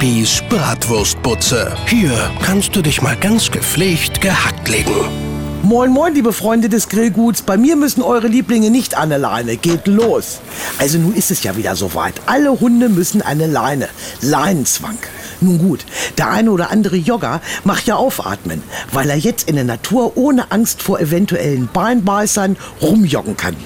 Bibis Bratwurstbutze. Hier kannst du dich mal ganz gepflegt gehackt legen. Moin, moin, liebe Freunde des Grillguts. Bei mir müssen eure Lieblinge nicht an eine Leine. Geht los. Also nun ist es ja wieder soweit. Alle Hunde müssen eine Leine. Leinenzwang. Nun gut, der eine oder andere Jogger macht ja aufatmen, weil er jetzt in der Natur ohne Angst vor eventuellen Beinbeißern rumjoggen kann.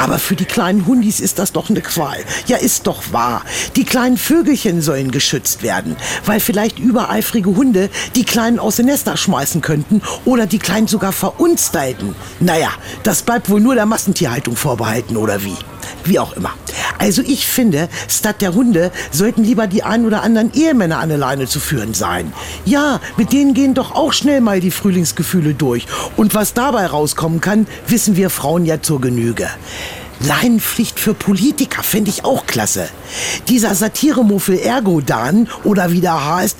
Aber für die kleinen Hundis ist das doch eine Qual. Ja, ist doch wahr. Die kleinen Vögelchen sollen geschützt werden, weil vielleicht übereifrige Hunde die Kleinen aus den Nester schmeißen könnten oder die Kleinen sogar verunstalten. Naja, das bleibt wohl nur der Massentierhaltung vorbehalten, oder wie? Wie auch immer. Also ich finde, statt der Hunde sollten lieber die ein oder anderen Ehemänner an der Leine zu führen sein. Ja, mit denen gehen doch auch schnell mal die Frühlingsgefühle durch. Und was dabei rauskommen kann, wissen wir Frauen ja zur Genüge. Leinenpflicht für Politiker finde ich auch klasse. Dieser Satiremuffel Ergodan oder wie der heißt,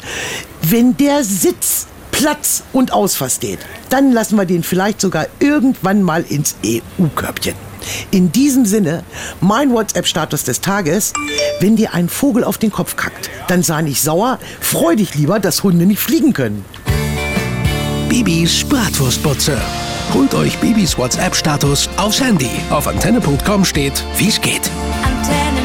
wenn der Sitz Platz und Ausfass steht, dann lassen wir den vielleicht sogar irgendwann mal ins EU-Körbchen. In diesem Sinne, mein WhatsApp-Status des Tages, wenn dir ein Vogel auf den Kopf kackt, dann sei nicht sauer, freu dich lieber, dass Hunde nicht fliegen können. Bibis Bratwurstbutze. Holt euch Bibis WhatsApp-Status aufs Handy. Auf antenne.com steht, wie's geht. Antennen